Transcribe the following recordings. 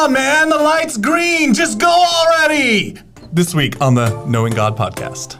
on, man. The light's green. Just go already. This week on the Knowing God podcast.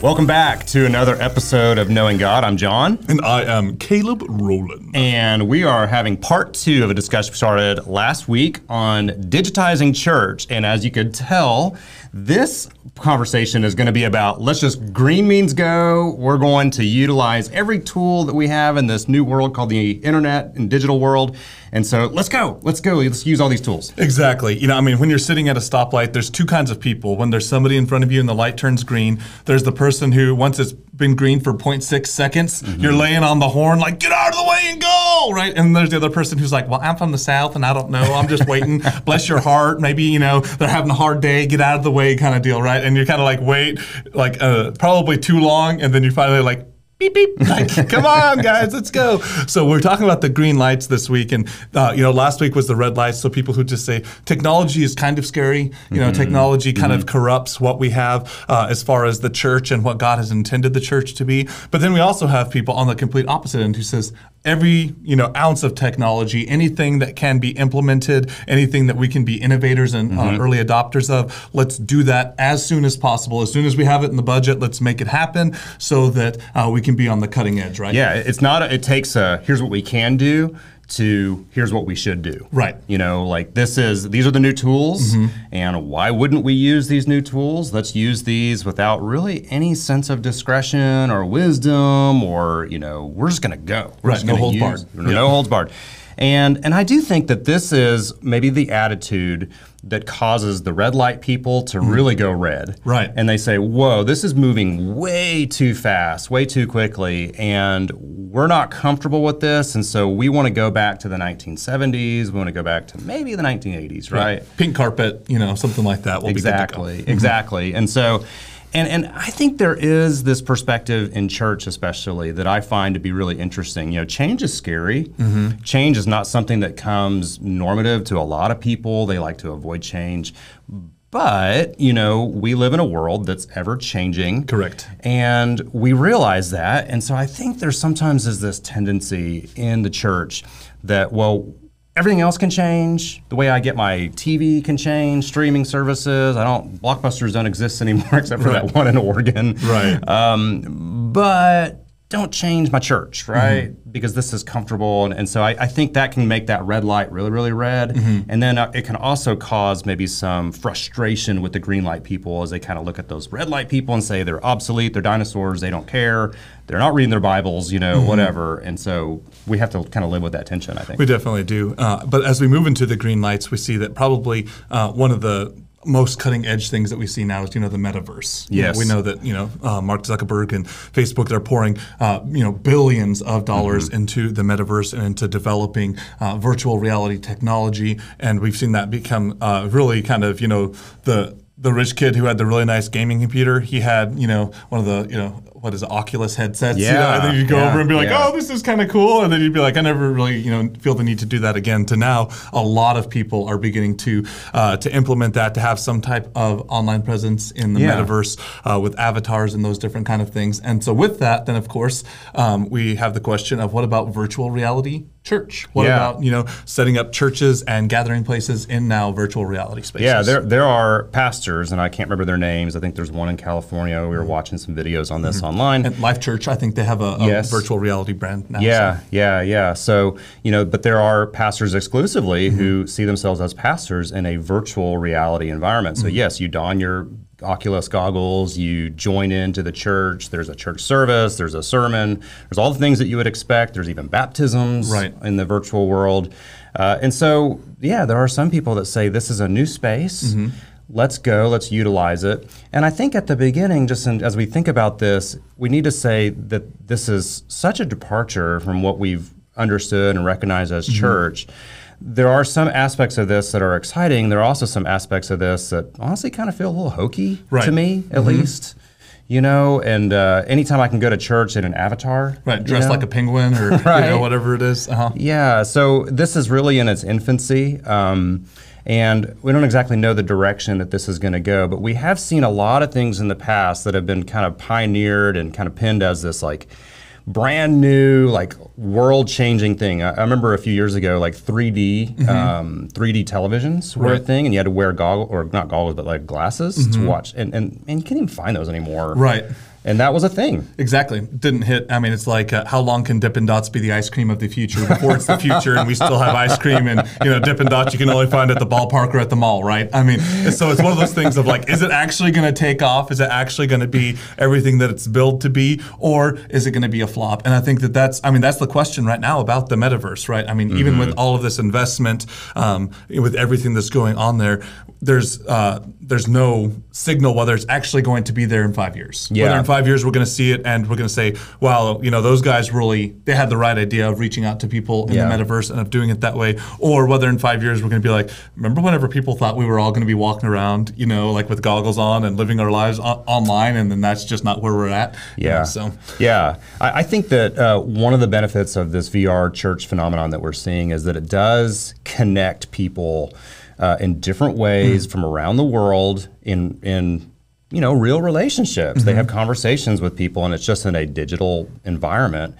Welcome back to another episode of Knowing God. I'm John. And I am Caleb Rowland. And we are having part two of a discussion we started last week on digitizing church. And as you could tell, this conversation is going to be about let's just green means go. We're going to utilize every tool that we have in this new world called the internet and digital world. And so let's go. Let's go. Let's use all these tools. Exactly. You know, I mean, when you're sitting at a stoplight, there's two kinds of people. When there's somebody in front of you and the light turns green, there's the person who, once it's been green for 0.6 seconds, mm-hmm. you're laying on the horn, like, get out of the way and go, right? And there's the other person who's like, well, I'm from the South and I don't know. I'm just waiting. Bless your heart. Maybe, you know, they're having a hard day. Get out of the way kind of deal, right? And you're kind of like wait, like uh, probably too long. And then you finally like, beep beep. Like, come on, guys, let's go. So we're talking about the green lights this week, and uh, you know, last week was the red lights. So people who just say technology is kind of scary. You know, mm-hmm. technology kind mm-hmm. of corrupts what we have uh, as far as the church and what God has intended the church to be. But then we also have people on the complete opposite end who says, every you know ounce of technology, anything that can be implemented, anything that we can be innovators and uh, mm-hmm. uh, early adopters of, let's do that as soon as possible. As soon as we have it in the budget, let's make it happen so that uh, we can be on the cutting edge, right? Yeah, it's not. A, it takes a here's what we can do to here's what we should do. Right. You know, like this is these are the new tools, mm-hmm. and why wouldn't we use these new tools? Let's use these without really any sense of discretion or wisdom, or you know, we're just to go. We're right. No holds barred. No yep. holds barred. And and I do think that this is maybe the attitude that causes the red light people to mm. really go red. Right. And they say, "Whoa, this is moving way too fast, way too quickly, and we're not comfortable with this, and so we want to go back to the 1970s. We want to go back to maybe the 1980s, right? right. Pink carpet, you know, something like that. Will exactly. Exactly. And so and, and I think there is this perspective in church, especially, that I find to be really interesting. You know, change is scary. Mm-hmm. Change is not something that comes normative to a lot of people. They like to avoid change. But, you know, we live in a world that's ever changing. Correct. And we realize that. And so I think there sometimes is this tendency in the church that, well, everything else can change. The way I get my TV can change. Streaming services. I don't. Blockbusters don't exist anymore except for right. that one in Oregon. Right. Um, but don't change my church, right? Mm-hmm. Because this is comfortable. And, and so I, I, think that can make that red light really, really red. Mm-hmm. And then uh, it can also cause maybe some frustration with the green light people as they kind of look at those red light people and say they're obsolete, they're dinosaurs, they don't care, they're not reading their Bibles, you know, mm-hmm. whatever. And so we have to kind of live with that tension, I think. We definitely do. Uh, but as we move into the green lights, we see that probably uh, one of the most cutting edge things that we see now is you know the metaverse. Yes, we know that you know uh, Mark Zuckerberg and Facebook they're pouring uh, you know billions of dollars mm-hmm. into the metaverse and into developing uh, virtual reality technology, and we've seen that become uh, really kind of you know the the rich kid who had the really nice gaming computer. He had you know one of the you know what is it, Oculus headsets. Yeah. You know, and then you'd go yeah, over and be like, yeah. oh, this is kind of cool. And then you'd be like, I never really, you know, feel the need to do that again. To now, a lot of people are beginning to uh, to implement that, to have some type of online presence in the yeah. metaverse uh, with avatars and those different kind of things. And so with that, then of course, um, we have the question of what about virtual reality church? What yeah. about you know setting up churches and gathering places in now virtual reality spaces? Yeah, there there are pastors, and I can't remember their names. I think there's one in California. We were watching some videos on this mm-hmm. Online. And Life Church, I think they have a, a yes. virtual reality brand now. Yeah, so. yeah, yeah. So you know, but there are pastors exclusively mm-hmm. who see themselves as pastors in a virtual reality environment. So mm-hmm. yes, you don your Oculus goggles, you join into the church, there's a church service, there's a sermon, there's all the things that you would expect. There's even baptisms right. in the virtual world. Uh, and so, yeah, there are some people that say this is a new space. Mm-hmm. Let's go, let's utilize it. And I think at the beginning, just in, as we think about this, we need to say that this is such a departure from what we've understood and recognized as mm-hmm. church there are some aspects of this that are exciting. There are also some aspects of this that honestly kind of feel a little hokey right. to me, at mm-hmm. least. You know, and uh, anytime I can go to church in an avatar, right, dressed know? like a penguin or right. you know, whatever it is. Uh-huh. Yeah. So this is really in its infancy. Um, And we don't exactly know the direction that this is going to go, but we have seen a lot of things in the past that have been kind of pioneered and kind of pinned as this like brand new, like world changing thing. I, I remember a few years ago, like 3D, Mm-hmm. um, 3D televisions were a thing, and you had to wear goggles, or not goggles, but like glasses to watch. And, and, and you can't even find those anymore. Mm-hmm. Right. And that was a thing. Exactly. Didn't hit. I mean, it's like uh, how long can Dippin' Dots be the ice cream of the future before it's the future and we still have ice cream and you know Dippin' Dots you can only find at the ballpark or at the mall, right? I mean, so it's one of those things of like, is it actually going to take off? Is it actually going to be everything that it's billed to be, or is it going to be a flop? And I think that that's. I mean, that's the question right now about the metaverse, right? I mean, even with all of this investment, um, with everything that's going on there, there's uh, there's no signal whether it's actually going to be there in five years. Yeah. Five years we're going to see it and we're going to say, "Wow, you know, those guys really they had the right idea of reaching out to people in Yeah. the metaverse and of doing it that way," or whether in five years we're going to be like, "Remember whenever people thought we were all going to be walking around, you know, like with goggles on and living our lives online, and then that's just not where we're at." Yeah. so yeah, I, I think that uh, one of the benefits of this VR church phenomenon that we're seeing is that it does connect people uh, in different ways from around the world in in you know real relationships. They have conversations with people, and it's just in a digital environment.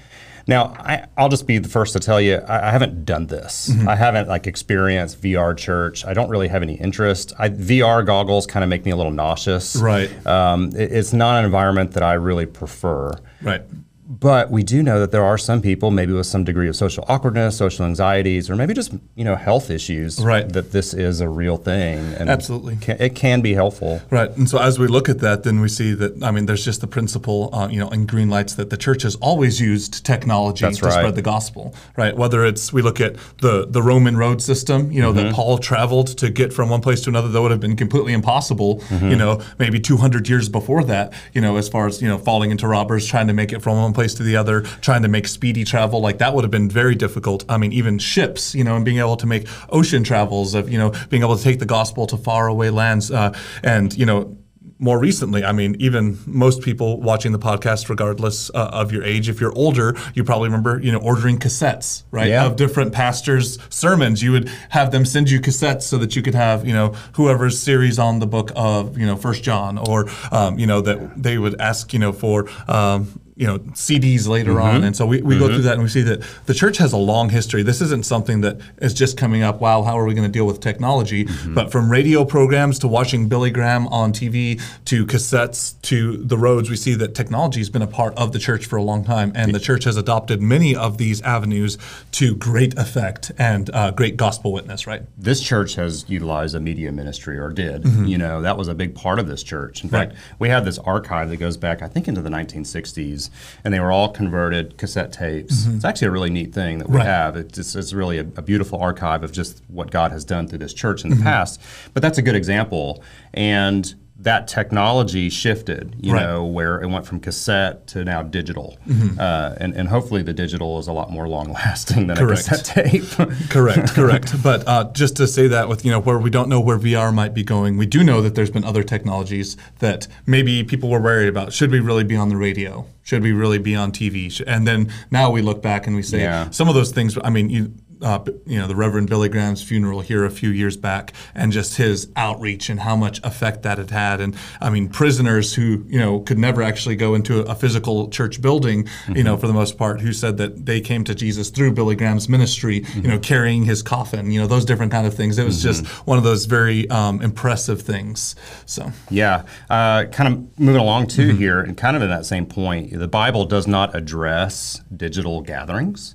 Now, I, I'll just be the first to tell you, I, I haven't done this. I haven't like experienced VR church. I don't really have any interest. I, VR goggles kind of make me a little nauseous. Right. Um, it- it's not an environment that I really prefer. right. But we do know that there are some people, maybe with some degree of social awkwardness, social anxieties, or maybe just you know health issues, Right. that this is a real thing. And Absolutely. ca- it can be helpful. Right, and so as we look at that, then we see that I mean, there's just the principle, uh, you know, in green lights that the church has always used technology That's to right. spread the gospel. Right, whether it's we look at the the Roman road system, you know, Mm-hmm. that Paul traveled to get from one place to another, that would have been completely impossible. Mm-hmm. You know, maybe 200 years before that. You know, as far as you know, falling into robbers, trying to make it from one place to the other, trying to make speedy travel, like that would have been very difficult. I mean, even ships, you know, and being able to make ocean travels of you know being able to take the gospel to far away lands, uh, and you know more recently, I mean, even most people watching the podcast, regardless uh, of your age, if you're older, you probably remember, you know, ordering cassettes, right, Yeah. of different pastors' sermons. You would have them send you cassettes so that you could have, you know, whoever's series on the book of, you know, First John, or, um, you know, that they would ask, you know, for. Um, you know CDs later on, and so we, we go through that and we see that the church has a long history. This isn't something that is just coming up. Wow, how are we going to deal with technology? But from radio programs to watching Billy Graham on TV to cassettes to the roads, we see that technology has been a part of the church for a long time, and the church has adopted many of these avenues to great effect and uh, great gospel witness. Right? This church has utilized a media ministry, or did. Mm-hmm. You know, that was a big part of this church. In fact, we have this archive that goes back, I think, into the 1960s, and they were all converted cassette tapes. It's actually a really neat thing that we Mm-hmm. Right. have. It's, it's, it's really a, a beautiful archive of just what God has done through this church in Mm-hmm. the past. But that's a good example. And that technology shifted, you Right. know, where it went from cassette to now digital. Mm-hmm. Uh, and, and hopefully the digital is a lot more long lasting than Correct. a cassette tape. correct, correct. But uh, just to say that, with you know where we don't know where VR might be going, we do know that there's been other technologies that maybe people were worried about. Should we really be on the radio? Should we really be on TV? And then now we look back and we say Yeah. some of those things. I mean, you. Uh, you know the Reverend Billy Graham's funeral here a few years back, and just his outreach and how much effect that had had. And I mean, prisoners who you know could never actually go into a physical church building, you know, for the most part, who said that they came to Jesus through Billy Graham's ministry, you know, carrying his coffin, you know, those different kind of things. It was just one of those very um, impressive things. So Yeah, uh, kind of moving along too here, and kind of in that same point, the Bible does not address digital gatherings.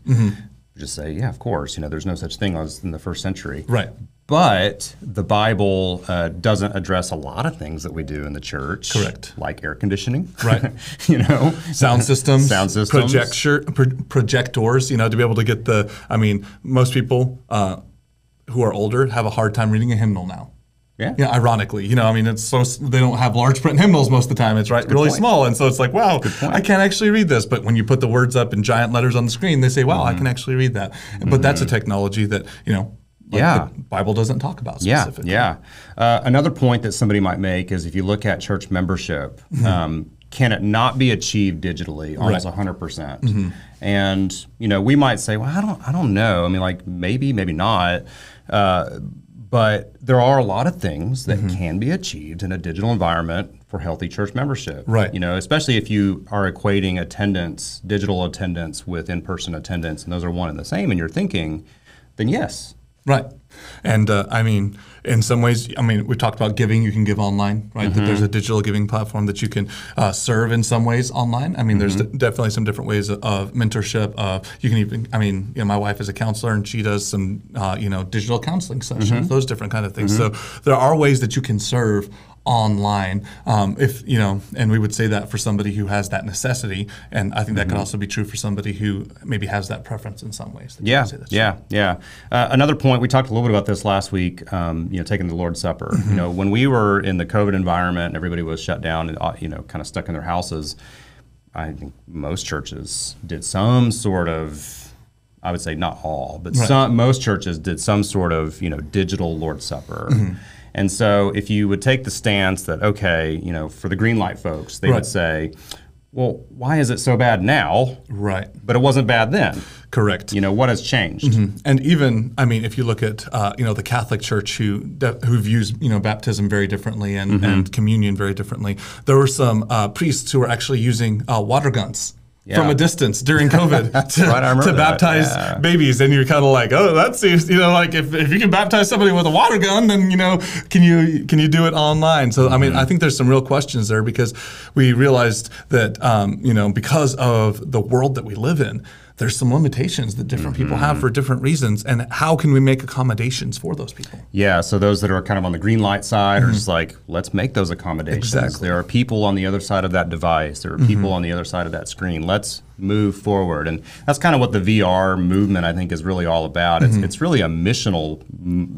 Just say, yeah, of course, you know, there's no such thing as in the first century. right. But the Bible uh, doesn't address a lot of things that we do in the church. Correct. Like air conditioning. Right. you know, sound systems, Sound systems. projector, pro- projectors. You know, to be able to get the. I mean, most people uh, who are older have a hard time reading a hymnal now. Yeah. Yeah, ironically, you know, I mean, it's so they don't have large print hymnals most of the time. It's right, really point. small, and so it's like, wow, I can't actually read this. But when you put the words up in giant letters on the screen, they say, wow, I can actually read that. But that's a technology that you know, like Yeah. the Bible doesn't talk about Yeah, specifically. yeah. Uh, another point that somebody might make is if you look at church membership, um, can it not be achieved digitally almost Right. 100%? percent And, you know, we might say, well, I don't, I don't know. I mean, like maybe, maybe not. Uh, But there are a lot of things that mm-hmm. can be achieved in a digital environment for healthy church membership. Right. You know, especially if you are equating attendance, digital attendance with in-person attendance, and those are one and the same, and you're thinking, then yes. Right. And uh, I mean, in some ways, I mean, we talked about giving. You can give online, right? That there's a digital giving platform that you can uh, serve in some ways online. I mean, there's d- definitely some different ways of, of mentorship. Uh, you can even, I mean, you know, my wife is a counselor and she does some, uh, you know, digital counseling sessions, those different kind of things. So there are ways that you can serve online um, if you know and we would say that for somebody who has that necessity and i think that could also be true for somebody who maybe has that preference in some ways Yeah, would say that's yeah, yeah. Uh, another point we talked a little bit about this last week. Um, you know, taking the Lord's Supper. Mm-hmm. You know, when we were in the COVID environment and everybody was shut down and uh, you know, kind of stuck in their houses, I think most churches did some sort of. I would say not all, but Right. some most churches did some sort of you know digital Lord's Supper. Mm-hmm. And so, if you would take the stance that okay, you know, for the green light folks, they Right. would say, "Well, why is it so bad now?" right But it wasn't bad then. correct You know, what has changed? And even, I mean, if you look at, uh, you know, the Catholic Church who who views, you know, baptism very differently and, Mm-hmm. and communion very differently, there were some uh, priests who were actually using uh, water guns. From a distance during COVID to, right, to baptize yeah. babies, and you're kind of like, oh, that seems, you know, like if, if you can baptize somebody with a water gun, then you know, can you can you do it online? So I mean, Mm-hmm. I think there's some real questions there because we realized that, um, you know, because of the world that we live in, there's some limitations that different people have Mm-hmm. for different reasons, and how can we make accommodations for those people? Yeah, so those that are kind of on the green light side are just like, let's make those accommodations. Mm-hmm. Exactly. There are people on the other side of that device. There are people on the other side of that screen. Let's move forward, and that's kind of what the VR movement I think is really all about. It's, it's really a missional,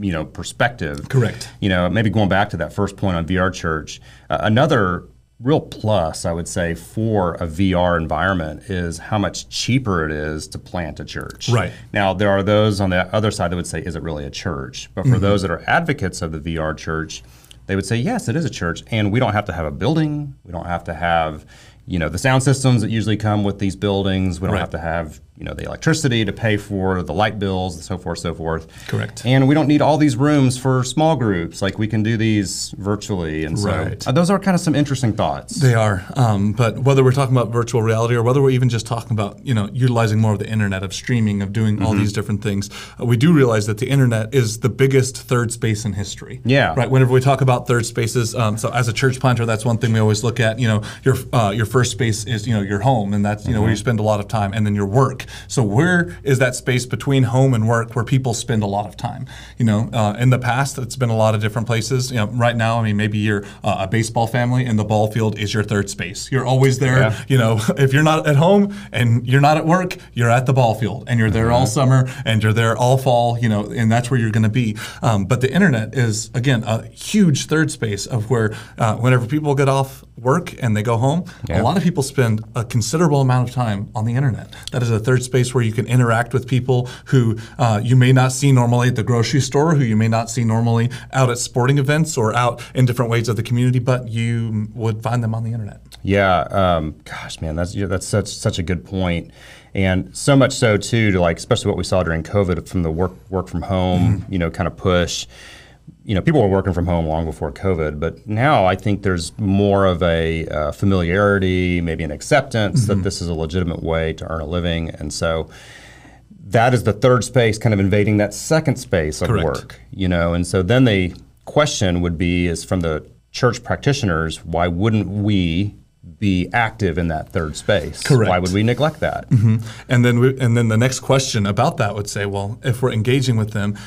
you know, perspective. Correct. You know, maybe going back to that first point on VR Church, uh, another real plus I would say for a VR environment is how much cheaper it is to plant a church. Right. Now, there are those on the other side that would say, is it really a church? But for mm-hmm. those that are advocates of the VR church, they would say, yes, it is a church. And we don't have to have a building. We don't have to have, you know, the sound systems that usually come with these buildings. We don't Right. have to have, you know, the electricity to pay for the light bills and so forth, so forth. Correct. And we don't need all these rooms for small groups. Like we can do these virtually. And so Right. uh, those are kind of some interesting thoughts. They are, um, but whether we're talking about virtual reality or whether we're even just talking about you know utilizing more of the internet, of streaming, of doing Mm-hmm. all these different things, uh, we do realize that the internet is the biggest third space in history. Yeah. Right. Whenever we talk about third spaces, um, so as a church planter, that's one thing we always look at. You know, your uh, your first space is you know your home, and that's you know where you spend a lot of time, and then your work. So where is that space between home and work where people spend a lot of time? You know, uh, in the past, it's been a lot of different places. You know, right now, I mean, maybe you're uh, a baseball family, and the ball field is your third space. You're always there. Yeah. You know, if you're not at home and you're not at work, you're at the ball field, and you're there all summer, and you're there all fall. You know, and that's where you're going to be. Um, but the internet is again a huge third space of where uh, whenever people get off work and they go home, Yeah. a lot of people spend a considerable amount of time on the internet. That is a third space where you can interact with people who uh, you may not see normally at the grocery store, who you may not see normally out at sporting events or out in different ways of the community, but you would find them on the internet. Yeah, um, gosh, man, that's that's such such a good point, and so much so too to like, especially what we saw during COVID from the work work from home, you know, kind of push. You know, people were working from home long before COVID, but now I think there's more of a uh, familiarity, maybe an acceptance that this is a legitimate way to earn a living, and so that is the third space kind of invading that second space of Correct. work you know? And so then the question would be is from the church practitioners why wouldn't we be active in that third space? Correct. why would we neglect that? And then, we, and then the next question about that would say, well, if we're engaging with them,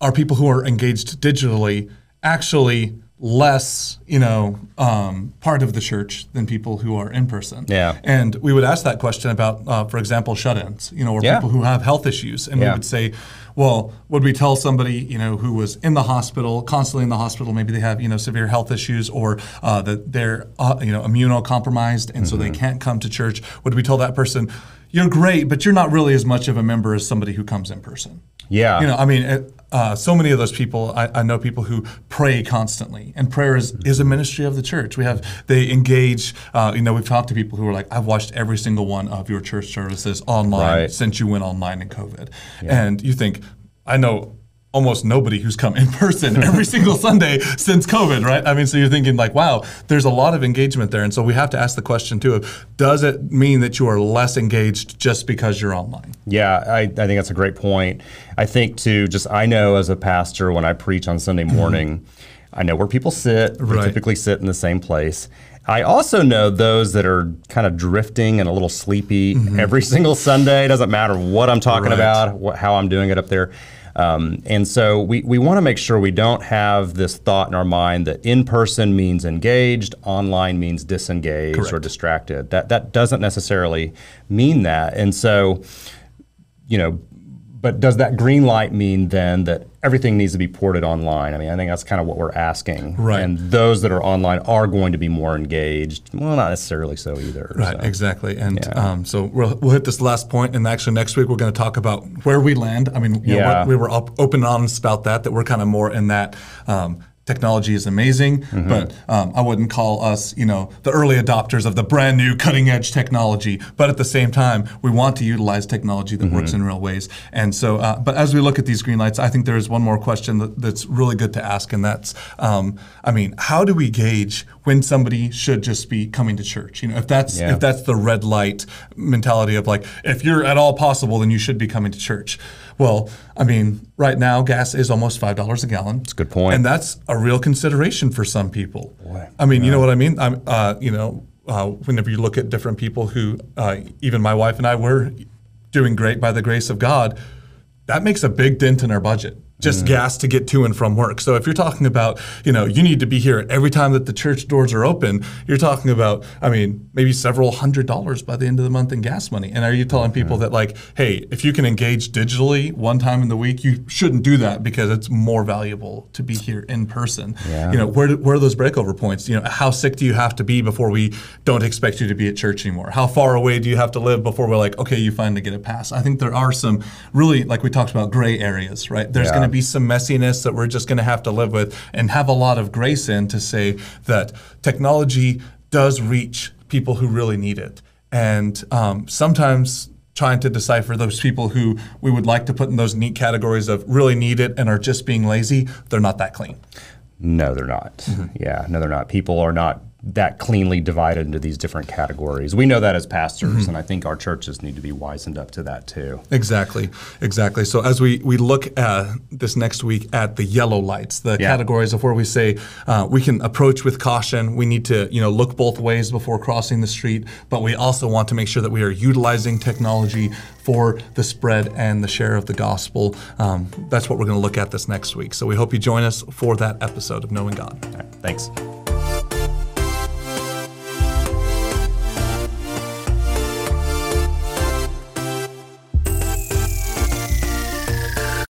are people who are engaged digitally actually less, you know, um, part of the church than people who are in person? Yeah. And we would ask that question about, uh, for example, shut-ins, you know, or Yeah. people who have health issues, and we would say, well, would we tell somebody, you know, who was in the hospital, constantly in the hospital, maybe they have, you know, severe health issues, or uh, that they're, uh, you know, immunocompromised, and so Mm-hmm. they can't come to church? Would we tell that person, you're great, but you're not really as much of a member as somebody who comes in person? yeah You know, I mean, uh, so many of those people, I, I know people who pray constantly, and prayer is, is a ministry of the church. We have, they engage, uh, you know, we've talked to people who are like, I've watched every single one of your church services online Right. since you went online in COVID. And you think, I know almost nobody who's come in person every single Sunday since COVID, right? I mean, so you're thinking like, wow, there's a lot of engagement there. And so we have to ask the question too of does it mean that you are less engaged just because you're online? Yeah, I, I think that's a great point. I think too, just I know as a pastor when I preach on Sunday mm-hmm. morning, I know where people sit. They Right. typically sit in the same place. I also know those that are kind of drifting and a little sleepy mm-hmm. every single Sunday. It doesn't matter what I'm talking Right. about, what, how I'm doing it up there. Um, and so we, we want to make sure we don't have this thought in our mind that in person means engaged, online means disengaged or distracted. That that doesn't necessarily mean that. And so, you know, but does that green light mean then that everything needs to be ported online? I mean, I think that's kind of what we're asking. Right. And those that are online are going to be more engaged. Well, not necessarily so either. Right, so. exactly. And Yeah. um, so we'll, we'll hit this last point, and actually next week we're going to talk about where we land. I mean, know, Yeah. we're- we were open and honest about that. That we're kind of more in that. Um, Technology is amazing, Mm-hmm. but um, I wouldn't call us, you know, the early adopters of the brand new cutting edge technology. But at the same time, we want to utilize technology that Mm-hmm. works in real ways. And so, uh, but as we look at these green lights, I think there is one more question that, that's really good to ask, and that's, um, I mean, how do we gauge when somebody should just be coming to church? You know, if that's Yeah. if that's the red light mentality of like, if you're at all possible, then you should be coming to church. Well, I mean, right now gas is almost five dollars a gallon. That's a good point. and that's a real consideration for some people. Boy, I mean, you know what I mean? I'm, uh, you know, uh, whenever you look at different people who, uh, even my wife and I were doing great by the grace of God, that makes a big dent in our budget. Just mm. gas to get to and from work. So if you're talking about, you know, you need to be here every time that the church doors are open, you're talking about, I mean, maybe several hundred dollars by the end of the month in gas money. And are you telling people that like, hey, if you can engage digitally one time in the week, you shouldn't do that because it's more valuable to be here in person. Yeah. You know, where, do- where are those breakover points? You know, how sick do you have to be before we don't expect you to be at church anymore? How far away do you have to live before we're like, okay, you finally get a pass? I think there are some really, like we talked about, gray areas, right? There's Yeah. going to be some messiness that we're just going to have to live with and have a lot of grace in to say that technology does reach people who really need it. And um, sometimes trying to decipher those people who we would like to put in those neat categories of really need it and are just being lazy, they're not that clean. No, they're not. Mm-hmm. Yeah, no, they're not. People are not that cleanly divided into these different categories. We know that as pastors, Mm-hmm. and I think our churches need to be wizened up to that too. Exactly, exactly. So as we we look at this next week at the yellow lights, the Yeah. categories of where we say uh, we can approach with caution. We need to you know look both ways before crossing the street, but we also want to make sure that we are utilizing technology for the spread and the share of the gospel. Um, that's what we're going to look at this next week. So we hope you join us for that episode of Knowing God. Right, thanks.